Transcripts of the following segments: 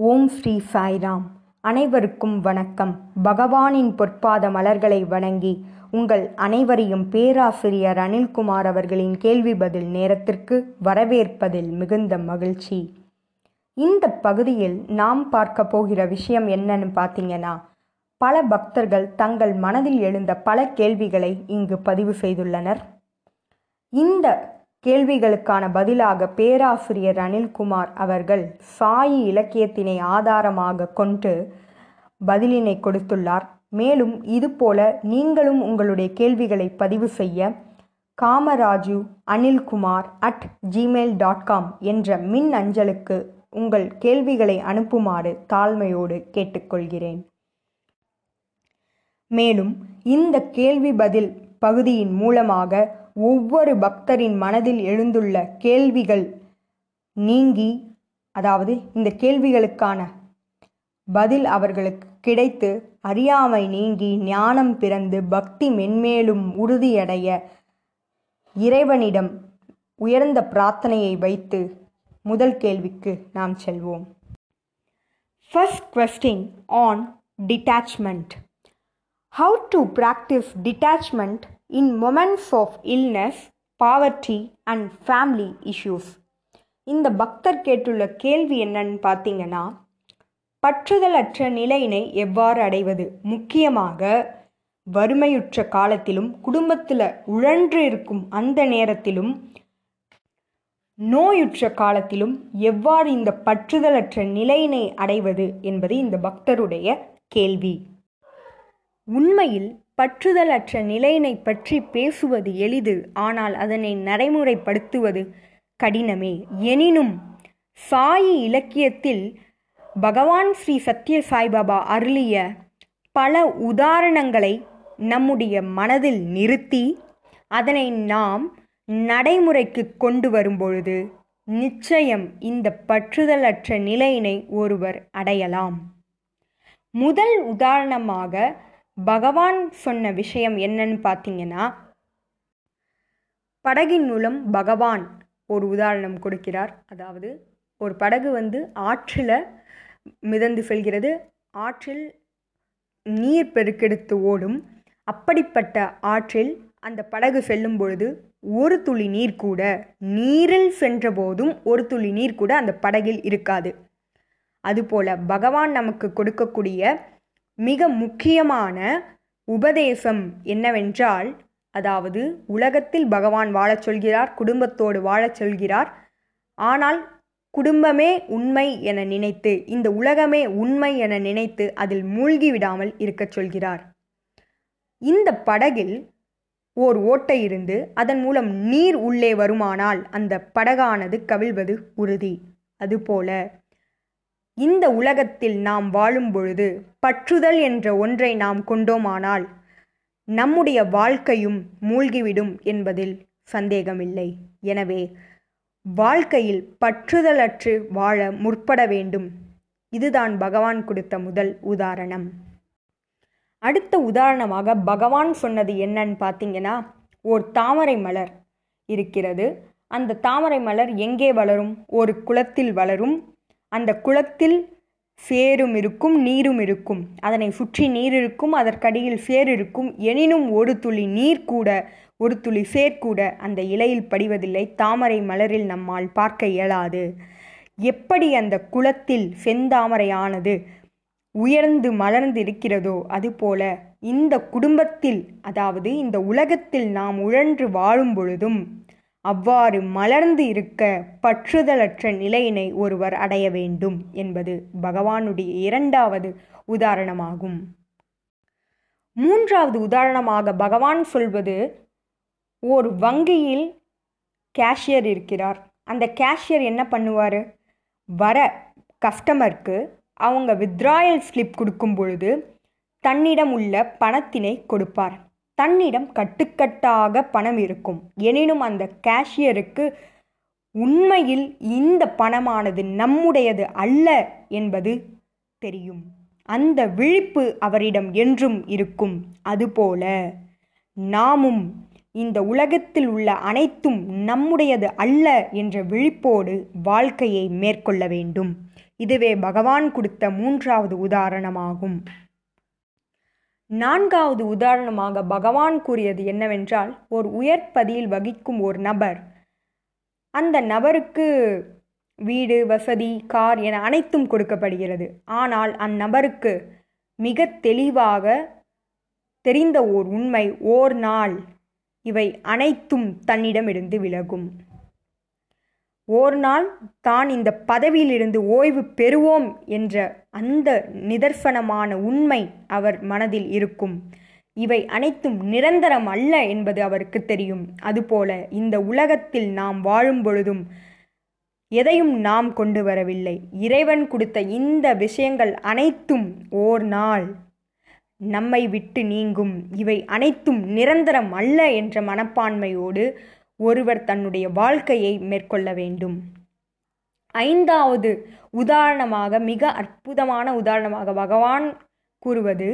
ஓம் ஸ்ரீ சாய்ராம். அனைவருக்கும் வணக்கம். பகவானின் பொற்பாத மலர்களை வணங்கி உங்கள் அனைவரையும் பேராசிரியர் அனில்குமார் அவர்களின் கேள்வி பதில் நேரத்திற்கு வரவேற்பதில் மிகுந்த மகிழ்ச்சி. இந்த பகுதியில் நாம் பார்க்க போகிற விஷயம் என்னன்னு பார்த்தீங்கன்னா பல பக்தர்கள் தங்கள் மனதில் எழுந்த பல கேள்விகளை இங்கு பதிவு செய்துள்ளனர். இந்த கேள்விகளுக்கான பதிலாக பேராசிரியர் அனில்குமார் அவர்கள் சாயி இலக்கியத்தினை ஆதாரமாக கொண்டு பதிலினை கொடுத்துள்ளார். மேலும் இதுபோல நீங்களும் உங்களுடைய கேள்விகளை பதிவு செய்ய Kamaraju Anilkumar at Gmail dot com என்ற மின் அஞ்சலுக்கு உங்கள் கேள்விகளை அனுப்புமாறு தாழ்மையோடு கேட்டுக்கொள்கிறேன். மேலும் இந்த கேள்வி பதில் பகுதியின் மூலமாக ஒவ்வொரு பக்தரின் மனதில் எழுந்துள்ள கேள்விகள் நீங்கி அதாவது இந்த கேள்விகளுக்கான பதில் அவர்களுக்கு கிடைத்து அறியாமை நீங்கி ஞானம் பிறந்து பக்தி மென்மேலும் உறுதியடைய இறைவனிடம் உயர்ந்த பிரார்த்தனையை வைத்து முதல் கேள்விக்கு நாம் செல்வோம். First question on detachment how to practice detachment in moments of illness, poverty and family issues. இந்த பக்தர் கேட்டுள்ள கேள்வி என்னன்னு பார்த்தீங்கன்னா பற்றுதலற்ற நிலையினை எவ்வாறு அடைவது முக்கியமாக வறுமையுற்ற காலத்திலும் குடும்பத்தில் உழன்று இருக்கும் அந்த நேரத்திலும் நோயுற்ற காலத்திலும் எவ்வாறு இந்த பற்றுதலற்ற நிலையினை அடைவது என்பது இந்த பக்தருடைய கேள்வி உண்மையில் பற்றுதலற்ற நிலையினை பற்றி பேசுவது எளிது ஆனால் அதனை நடைமுறைப்படுத்துவது கடினமே. எனினும் சாயி இலக்கியத்தில் பகவான் ஸ்ரீ சத்ய சாய்பாபா அருளிய பல உதாரணங்களை நம்முடைய மனதில் நிறுத்தி அதனை நாம் நடைமுறைக்கு கொண்டு வரும்பொழுது நிச்சயம் இந்த பற்றுதலற்ற நிலையினை ஒருவர் அடையலாம். முதல் உதாரணமாக பகவான் சொன்ன விஷயம் என்னன்னு பார்த்தீங்கன்னா படகின் மூலம் பகவான் ஒரு உதாரணம் கொடுக்கிறார். அதாவது ஒரு படகு வந்து ஆற்றில் மிதந்து செல்கிறது. ஆற்றில் நீர் பெருக்கெடுத்து ஓடும். அப்படிப்பட்ட ஆற்றில் அந்த படகு செல்லும் பொழுது ஒரு துளி நீர் கூட நீரில் சென்ற போதும் ஒரு துளி நீர் கூட அந்த படகில் இருக்காது. அதுபோல பகவான் நமக்கு கொடுக்கக்கூடிய மிக முக்கியமான உபதேசம் என்னவென்றால் அதாவது உலகத்தில் பகவான் வாழச் சொல்கிறார் குடும்பத்தோடு வாழச் சொல்கிறார். ஆனால் குடும்பமே உண்மை என நினைத்து இந்த உலகமே உண்மை என நினைத்து அதில் மூழ்கி விடாமல் இருக்கச் சொல்கிறார். இந்த படகில் ஓர் ஓட்டை இருந்து அதன் மூலம் நீர் உள்ளே வருமானால் அந்த படகானது கவிழ்வது உறுதி. அதுபோல இந்த உலகத்தில் நாம் வாழும் பொழுது பற்றுதல் என்ற ஒன்றை நாம் கொண்டோமானால் நம்முடைய வாழ்க்கையும் மூழ்கிவிடும் என்பதில் சந்தேகமில்லை. எனவே வாழ்க்கையில் பற்றுதலற்று வாழ முற்பட வேண்டும். இதுதான் பகவான் கொடுத்த முதல் உதாரணம். அடுத்த உதாரணமாக பகவான் சொன்னது என்னன்னு பார்த்தீங்கன்னா ஓர் தாமரை மலர் இருக்கிறது. அந்த தாமரை மலர் எங்கே வளரும்? ஒரு குளத்தில் வளரும். அந்த குளத்தில் சேரும் இருக்கும் நீரும் இருக்கும். அதனை சுற்றி நீர் இருக்கும் அதற்கடியில் சேர் இருக்கும். எனினும் ஒரு துளி நீர் கூட ஒரு துளி சேர் கூட அந்த இலையில் படிவதில்லை. தாமரை மலரில் நம்மால் பார்க்க இயலாது. எப்படி அந்த குளத்தில் செந்தாமரையானது உயர்ந்து மலர்ந்து இருக்கிறதோ அதுபோல இந்த குடும்பத்தில் அதாவது இந்த உலகத்தில் நாம் உழன்று வாழும் பொழுதும் அவ்வாறு மலர்ந்து இருக்க பற்றுதலற்ற நிலையினை ஒருவர் அடைய வேண்டும் என்பது பகவானுடைய இரண்டாவது உதாரணமாகும். மூன்றாவது உதாரணமாக பகவான் சொல்வது ஒரு வங்கியில் கேஷியர் இருக்கிறார். அந்த கேஷியர் என்ன பண்ணுவார்? வர கஸ்டமருக்கு அவங்க வித்ராயல் ஸ்லிப் கொடுக்கும் பொழுது தன்னிடம் உள்ள பணத்தினை கொடுப்பார். தன்னிடம் கட்டுக்கட்டாக பணம் இருக்கும். எனினும் அந்த கேஷியருக்கு உண்மையில் இந்த பணமானது நம்முடையது அல்ல என்பது தெரியும். அந்த விழிப்பு அவரிடம் என்றும் இருக்கும். அதுபோல நாமும் இந்த உலகத்தில் உள்ள அனைத்தும் நம்முடையது அல்ல என்ற விழிப்போடு வாழ்க்கையை மேற்கொள்ள வேண்டும். இதுவே பகவான் கொடுத்த மூன்றாவது உதாரணமாகும். நான்காவது உதாரணமாக பகவான் கூறியது என்னவென்றால் ஒரு உயர்பதியில் வகிக்கும் ஒரு நபர் அந்த நபருக்கு வீடு வசதி கார் என அனைத்தும் கொடுக்கப்படுகிறது. ஆனால் அந்நபருக்கு மிக தெளிவாக தெரிந்த ஓர் உண்மை ஓர் நாள் இவை அனைத்தும் தன்னிடமிருந்து விலகும். ஓர் நாள் தான் இந்த பதவியிலிருந்து ஓய்வு பெறுவோம் என்ற அந்த நிதர்சனமான உண்மை அவர் மனதில் இருக்கும். இவை அனைத்தும் நிரந்தரம் அல்ல என்பது அவருக்கு தெரியும். அதுபோல இந்த உலகத்தில் நாம் வாழும் பொழுதும் எதையும் நாம் கொண்டு வரவில்லை. இறைவன் கொடுத்த இந்த விஷயங்கள் அனைத்தும் ஓர் நாள் நம்மை விட்டு நீங்கும். இவை அனைத்தும் நிரந்தரம் அல்ல என்ற மனப்பான்மையோடு ஒருவர் தன்னுடைய வாழ்க்கையை மேற்கொள்ள வேண்டும். ஐந்தாவது உதாரணமாக மிக அற்புதமான உதாரணமாக பகவான் கூறுவது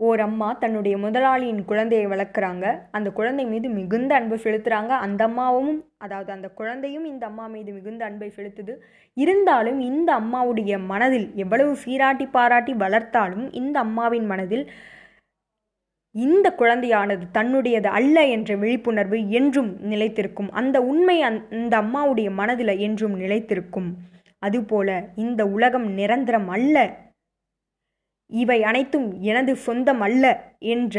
ஓர் அம்மா தன்னுடைய முதலாளியின் குழந்தையை வளர்க்குறாங்க. அந்த குழந்தை மீது மிகுந்த அன்பு செலுத்துகிறாங்க அந்த அம்மாவும் அதாவது அந்த குழந்தையும் இந்த அம்மா மீது மிகுந்த அன்பை செலுத்துது. இருந்தாலும் இந்த அம்மாவுடைய மனதில் எவ்வளவு சீராட்டி பாராட்டி வளர்த்தாலும் இந்த அம்மாவின் மனதில் இந்த குழந்தையானது தன்னுடையது அல்ல என்ற விழிப்புணர்வு என்றும் நிலைத்திருக்கும். அந்த உண்மை அந்த அம்மாவுடைய மனதில் என்றும் நிலைத்திருக்கும். அதுபோல இந்த உலகம் நிரந்தரம் அல்ல. இவை அனைத்தும் எனது சொந்தம் அல்ல என்ற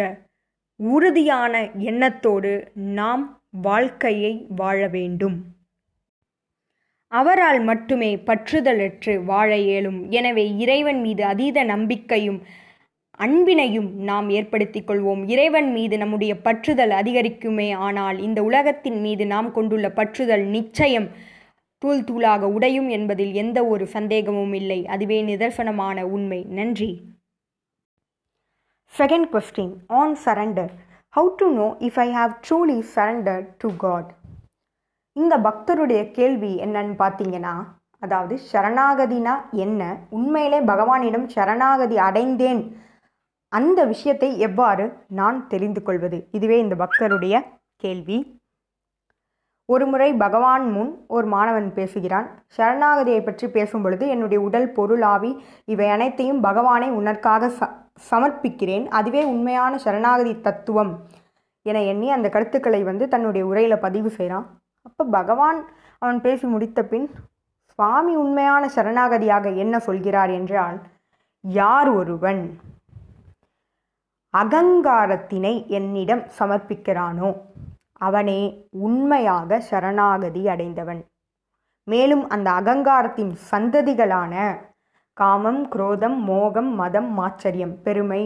உறுதியான எண்ணத்தோடு நாம் வாழ்க்கையை வாழ வேண்டும். அவரால் மட்டுமே பற்றுதலற்று வாழ இயலும். எனவே இறைவன் மீது அதீத நம்பிக்கையும் அன்பினையும் நாம் ஏற்படுத்திக் கொள்வோம். இறைவன் மீது நம்முடைய பற்றுதல் அதிகரிக்குமே ஆனால் இந்த உலகத்தின் மீது நாம் கொண்டுள்ள பற்றுதல் நிச்சயம் தூள் தூளாக உடையும் என்பதில் எந்த ஒரு சந்தேகமும் இல்லை. அதுவே நிதர்சனமான உண்மை. நன்றி. Second question on surrender how to know if I have truly surrender to God இந்த பக்தருடைய கேள்வி என்னன்னு பார்த்தீங்கன்னா அதாவது சரணாகதினா என்ன? உண்மையிலே பகவானிடம் சரணாகதி அடைந்தேன் அந்த விஷயத்தை எவ்வாறு நான் தெரிந்து கொள்வது? இதுவே இந்த பக்தருடைய கேள்வி. ஒருமுறை பகவான் முன் ஒரு மாணவன் பேசுகிறான். சரணாகதியை பற்றி பேசும் பொழுது என்னுடைய உடல் பொருளாவி இவை அனைத்தையும் பகவானை உனக்காக ச சமர்ப்பிக்கிறேன். அதுவே உண்மையான சரணாகதி தத்துவம் என எண்ணி அந்த கருத்துக்களை வந்து தன்னுடைய உரையில் பதிவு செய்கிறான் அப்போ பகவான் அவன் பேசி முடித்த பின் சுவாமி உண்மையான சரணாகதியாக என்ன சொல்கிறார்? என்றால் யார் ஒருவன்? அகங்காரத்தினை என்னிடம் சமர்ப்பிக்கிறானோ அவனே உண்மையாக சரணாகதி அடைந்தவன். மேலும் அந்த அகங்காரத்தின் சந்ததிகளான காமம் குரோதம் மோகம் மதம் மாச்சரியம் பெருமை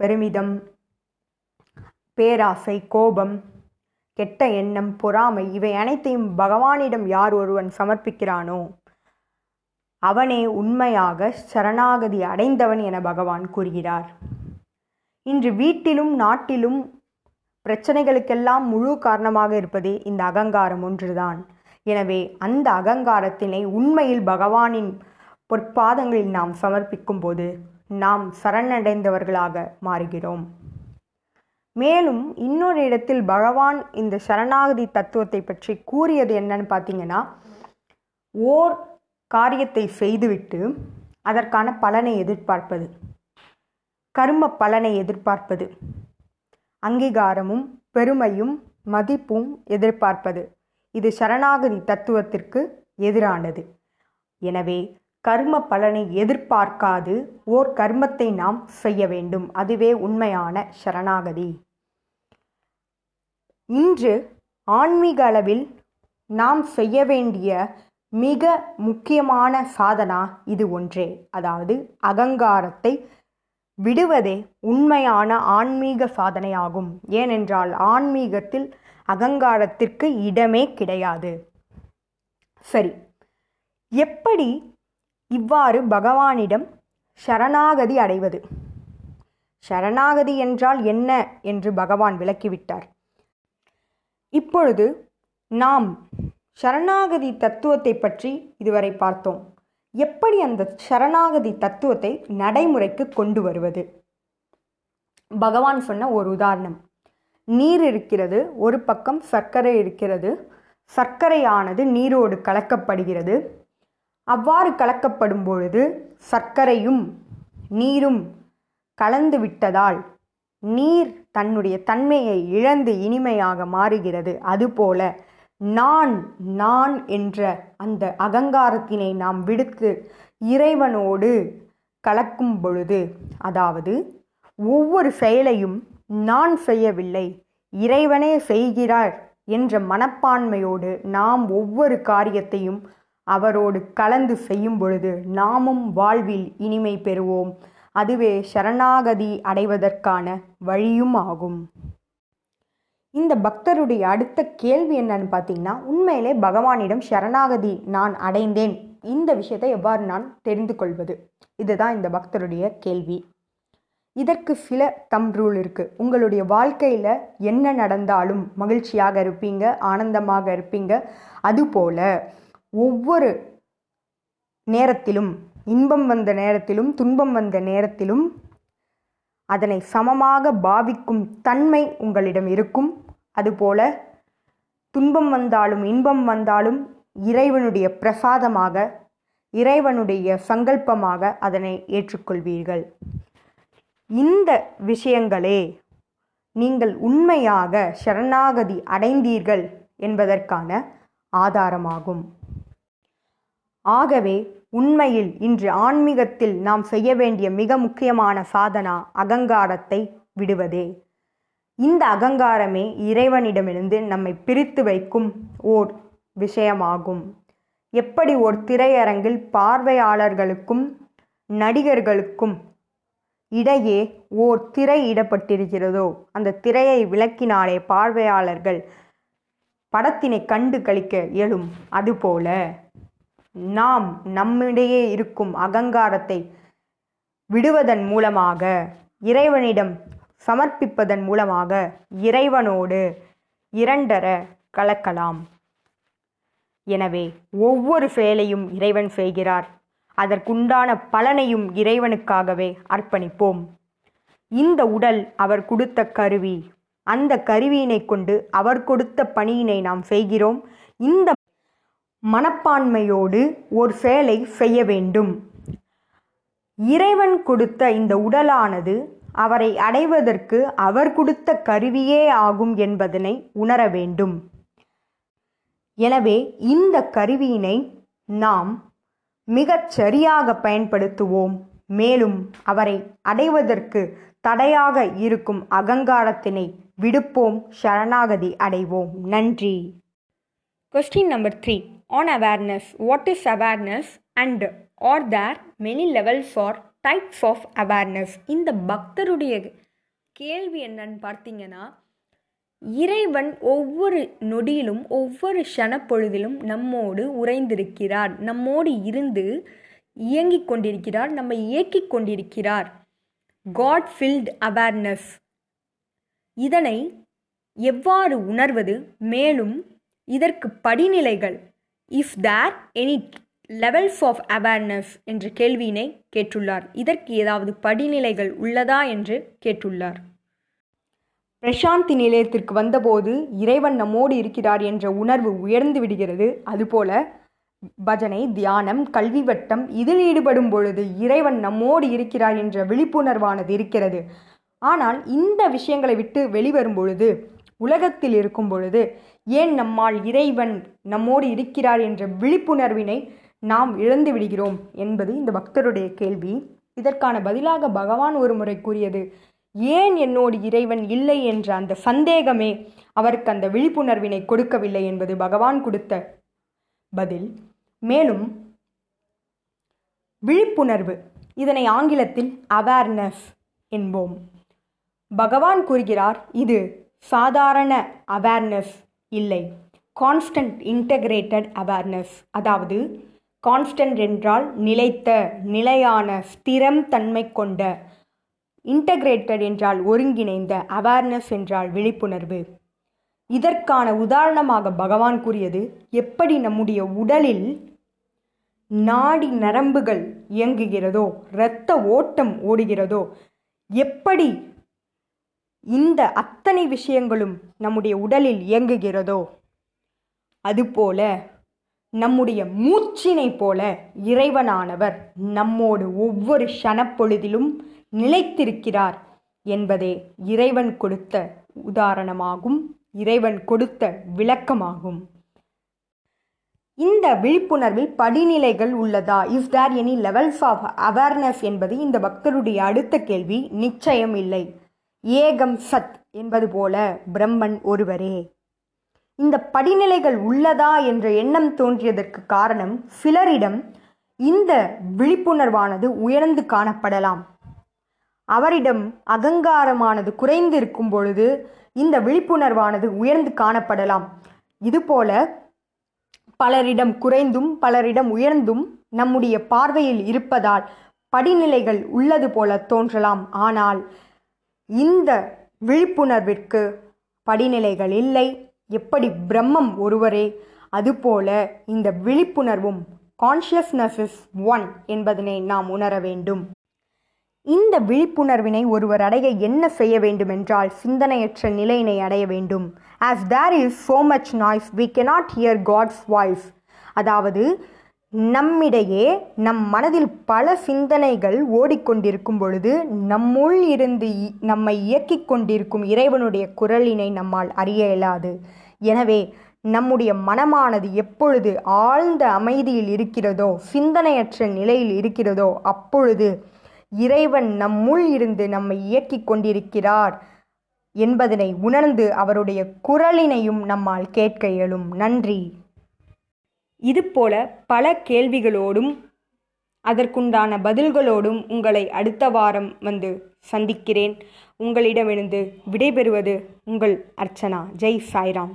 பெருமிதம் பேராசை கோபம் கெட்ட எண்ணம் பொறாமை இவை அனைத்தையும் பகவானிடம் யார் ஒருவன் சமர்ப்பிக்கிறானோ அவனே உண்மையாக சரணாகதி அடைந்தவன் என பகவான் கூறுகிறார். இன்று வீட்டிலும் நாட்டிலும் பிரச்சனைகளுக்கெல்லாம் முழு காரணமாக இருப்பதே இந்த அகங்காரம் ஒன்றுதான். எனவே அந்த அகங்காரத்தினை உண்மையில் பகவானின் பொற்பாதங்களில் நாம் சமர்ப்பிக்கும் போது நாம் சரணடைந்தவர்களாக மாறுகிறோம். மேலும் இன்னொரு இடத்தில் பகவான் இந்த சரணாகதி தத்துவத்தை பற்றி கூறியது என்னன்னு பார்த்தீங்கன்னா ஓர் காரியத்தை செய்துவிட்டு அதற்கான பலனை எதிர்பார்ப்பது. கர்ம பலனை எதிர்பார்ப்பது. அங்கீகாரமும் பெருமையும் மதிப்பும் எதிர்பார்ப்பது. இது சரணாகதி தத்துவத்திற்கு எதிரானது. எனவே கர்ம பலனை எதிர்பார்க்காது ஓர் கர்மத்தை நாம் செய்ய வேண்டும். அதுவே உண்மையான சரணாகதி. இன்று ஆன்மீக அளவில் நாம் செய்ய வேண்டிய மிக முக்கியமான சாதனா இது ஒன்றே. அதாவது அகங்காரத்தை விடுவதே உண்மையான ஆன்மீக சாதனையாகும். ஏனென்றால் ஆன்மீகத்தில் அகங்காரத்திற்கு இடமே கிடையாது. சரி எப்படி இவ்வாறு பகவானிடம் சரணாகதி அடைவது? சரணாகதி என்றால் என்ன என்று பகவான் விளக்கிவிட்டார். இப்பொழுது நாம் சரணாகதி தத்துவத்தை பற்றி இதுவரை பார்த்தோம். எப்படி அந்த சரணாகதி தத்துவத்தை நடைமுறைக்கு கொண்டு வருவது? பகவான் சொன்ன ஒரு உதாரணம். நீர் இருக்கிறது ஒரு பக்கம் சர்க்கரை இருக்கிறது சர்க்கரையானது நீரோடு கலக்கப்படுகிறது. அவ்வாறு கலக்கப்படும் பொழுது சர்க்கரையும் நீரும் கலந்து விட்டதால் நீர் தன்னுடைய தன்மையை இழந்து இனிமையாக மாறுகிறது. அதுபோல நான் நான் என்ற அந்த அகங்காரத்தினை நாம் விடுத்து இறைவனோடு கலக்கும் பொழுது அதாவது ஒவ்வொரு செயலையும் நான் செய்யவில்லை இறைவனே செய்கிறார் என்ற மனப்பான்மையோடு நாம் ஒவ்வொரு காரியத்தையும் அவரோடு கலந்து செய்யும் பொழுது நாமும் வாழ்வில் இனிமை பெறுவோம். அதுவே சரணாகதி அடைவதற்கான வழியும் ஆகும். இந்த பக்தருடைய அடுத்த கேள்வி என்னன்னு பார்த்தீங்கன்னா உண்மையிலே பகவானிடம் சரணாகதி நான் அடைந்தேன். இந்த விஷயத்தை எவ்வாறு நான் தெரிந்து கொள்வது? இதுதான் இந்த பக்தருடைய கேள்வி. இதற்கு சில தம் ரூல் இருக்குது உங்களுடைய வாழ்க்கையில் என்ன நடந்தாலும் மகிழ்ச்சியாக இருப்பீங்க ஆனந்தமாக இருப்பீங்க. அதுபோல ஒவ்வொரு நேரத்திலும் இன்பம் வந்த நேரத்திலும் துன்பம் வந்த நேரத்திலும் அதனை சமமாக பாவிக்கும் தன்மை உங்களிடம் இருக்கும். அதுபோல துன்பம் வந்தாலும் இன்பம் வந்தாலும் இறைவனுடைய பிரசாதமாக இறைவனுடைய சங்கல்பமாக அதனை ஏற்றுக்கொள்வீர்கள். இந்த விஷயங்களே நீங்கள் உண்மையாக சரணாகதி அடைந்தீர்கள் என்பதற்கான ஆதாரமாகும். ஆகவே உண்மையில் இன்று ஆன்மீகத்தில் நாம் செய்ய வேண்டிய மிக முக்கியமான சாதனா அகங்காரத்தை விடுவதே. இந்த அகங்காரமே இறைவனிடமிருந்து நம்மை பிரித்து வைக்கும் ஓர் விஷயமாகும். எப்படி ஒரு திரையரங்கில் பார்வையாளர்களுக்கும் நடிகர்களுக்கும் இடையே ஓர் திரை இடப்பட்டிருக்கிறதோ அந்த திரையை விளக்கினாலே பார்வையாளர்கள் படத்தினை கண்டு கழிக்க இயலும் அதுபோல நாம் நம்மிடையே இருக்கும் அகங்காரத்தை விடுவதன் மூலமாக இறைவனிடம் சமர்ப்பிப்பதன் மூலமாக இறைவனோடு இரண்டர கலக்கலாம். எனவே ஒவ்வொரு செயலையும் இறைவன் செய்கிறார். அதற்குண்டான பலனையும் இறைவனுக்காகவே அர்ப்பணிப்போம். இந்த உடல் அவர் கொடுத்த கருவி. அந்த கருவியினை கொண்டு அவர் கொடுத்த பணியினை நாம் செய்கிறோம். இந்த மனப்பான்மையோடு ஒரு செயலை செய்ய வேண்டும். இறைவன் கொடுத்த இந்த உடலானது அவரை அடைவதற்கு அவர் கொடுத்த கருவியே ஆகும் என்பதனை உணர வேண்டும். எனவே இந்த கருவியினை நாம் மிகச் சரியாக பயன்படுத்துவோம். மேலும் அவரை அடைவதற்கு தடையாக இருக்கும் அகங்காரத்தினை விடுப்போம். சரணாகதி அடைவோம். நன்றி. Question number three on awareness what is awareness and are there many levels or types of awareness இந்த பக்தருடைய கேள்வி என்னன்னு பார்த்தீங்கன்னா இறைவன் ஒவ்வொரு நொடியிலும் ஒவ்வொரு க்ஷணப்பொழுதிலும் நம்மோடு உறைந்திருக்கிறார். நம்மோடு இருந்து இயங்கிக் கொண்டிருக்கிறார். நம்மை இயக்கிக் கொண்டிருக்கிறார். காட் ஃபில்ட் அவேர்னஸ் இதனை எவ்வாறு உணர்வது? மேலும் இதற்கு படிநிலைகள். If there any levels of awareness என்ற கேள்வியினை கேட்டுள்ளார். இதற்கு ஏதாவது படிநிலைகள் உள்ளதா என்று கேட்டுள்ளார். பிரசாந்தி நிலையத்திற்கு வந்தபோது இறைவன் நம்மோடு இருக்கிறார் என்ற உணர்வு உயர்ந்து விடுகிறது. அதுபோல பஜனை தியானம் கல்வி வட்டம் இதில் ஈடுபடும் பொழுது இறைவன் நம்மோடு இருக்கிறார் என்ற விழிப்புணர்வானது இருக்கிறது. ஆனால் இந்த விஷயங்களை விட்டு வெளிவரும் பொழுது உலகத்தில் இருக்கும் பொழுது ஏன் நம்மால் இறைவன் நம்மோடு இருக்கிறார் என்ற விழிப்புணர்வினை நாம் இழந்து விடுகிறோம் என்பது இந்த பக்தருடைய கேள்வி. இதற்கான பதிலாக பகவான் ஒரு முறை கூறியது ஏன் என்னோடு இறைவன் இல்லை என்ற அந்த சந்தேகமே அவருக்கு அந்த விழிப்புணர்வினை கொடுக்கவில்லை என்பது பகவான் கொடுத்த பதில். மேலும் விழிப்புணர்வு. இதனை ஆங்கிலத்தில் அவேர்னஸ் என்போம். பகவான் கூறுகிறார் இது சாதாரண அவேர்னஸ் இல்லை. கான்ஸ்டன்ட் இன்டகிரேட்டட் அவேர்னஸ் அதாவது கான்ஸ்டன்ட் என்றால் நிலைத்த நிலையான ஸ்திரம் தன்மை கொண்ட இன்டகிரேட்டட் என்றால் ஒருங்கிணைந்த அவேர்னஸ் என்றால் விழிப்புணர்வு. இதற்கான உதாரணமாக பகவான் கூறியது எப்படி நம்முடைய உடலில் நாடி நரம்புகள் இயங்குகிறதோ இரத்த ஓட்டம் ஓடுகிறதோ எப்படி இந்த அத்தனை விஷயங்களும் நம்முடைய உடலில் இயங்குகிறதோ அதுபோல நம்முடைய மூச்சினை போல இறைவனானவர் நம்மோடு ஒவ்வொரு க்ஷணப்பொழுதிலும் நிலைத்திருக்கிறார் என்பதே இறைவன் கொடுத்த உதாரணமாகும் இறைவன் கொடுத்த விளக்கமாகும். இந்த விழிப்புணர்வில் படிநிலைகள் உள்ளதா? Is there any levels of awareness என்பது இந்த பக்தருடைய அடுத்த கேள்வி. நிச்சயம் இல்லை. ஏகம் சத் என்பது போல பிரம்மன் ஒருவரே. இந்த படிநிலைகள் உள்ளதா என்ற எண்ணம் தோன்றியதற்கு காரணம் சிலரிடம் இந்த விழிப்புணர்வானது உயர்ந்து காணப்படலாம். அவரிடம் அகங்காரமானது குறைந்து இருக்கும் பொழுது இந்த விழிப்புணர்வானது உயர்ந்து காணப்படலாம். இதுபோல பலரிடம் குறைந்தும் பலரிடம் உயர்ந்தும் நம்முடைய பார்வையில் இருப்பதால் படிநிலைகள் உள்ளது போல தோன்றலாம். ஆனால் இந்த விழிப்புணர்விற்கு படிநிலைகள் இல்லை. எப்படி பிரம்மம் ஒருவரே? அதுபோல இந்த விழிப்புணர்வும் கான்ஷியஸ்னஸ் இஸ் ஒன் என்பதனை நாம் உணர வேண்டும். இந்த விழிப்புணர்வினை ஒருவர் அடைய என்ன செய்ய வேண்டுமென்றால் சிந்தனையற்ற நிலையினை அடைய வேண்டும். As there is so much noise we cannot hear God's voice அதாவது நம்மிடையே நம் மனதில் பல சிந்தனைகள் ஓடிக்கொண்டிருக்கும் பொழுது நம்முள் இருந்து நம்மை இயக்கிக் கொண்டிருக்கும் இறைவனுடைய குரலினை நம்மால் அறிய இயலாது. எனவே நம்முடைய மனமானது எப்பொழுது ஆழ்ந்த அமைதியில் இருக்கிறதோ சிந்தனையற்ற நிலையில் இருக்கிறதோ அப்பொழுது இறைவன் நம்முள் இருந்து நம்மை இயக்கிக் கொண்டிருக்கிறார் என்பதனை உணர்ந்து அவருடைய குரலினையும் நம்மால் கேட்க இயலும். நன்றி. இதுபோல பல கேள்விகளோடும் அதற்குண்டான பதில்களோடும் உங்களை அடுத்த வாரம் வந்து சந்திக்கிறேன். உங்களிடமிருந்து விடைபெறுவது உங்கள் அர்ச்சனா. ஜெய் சாய்ராம்.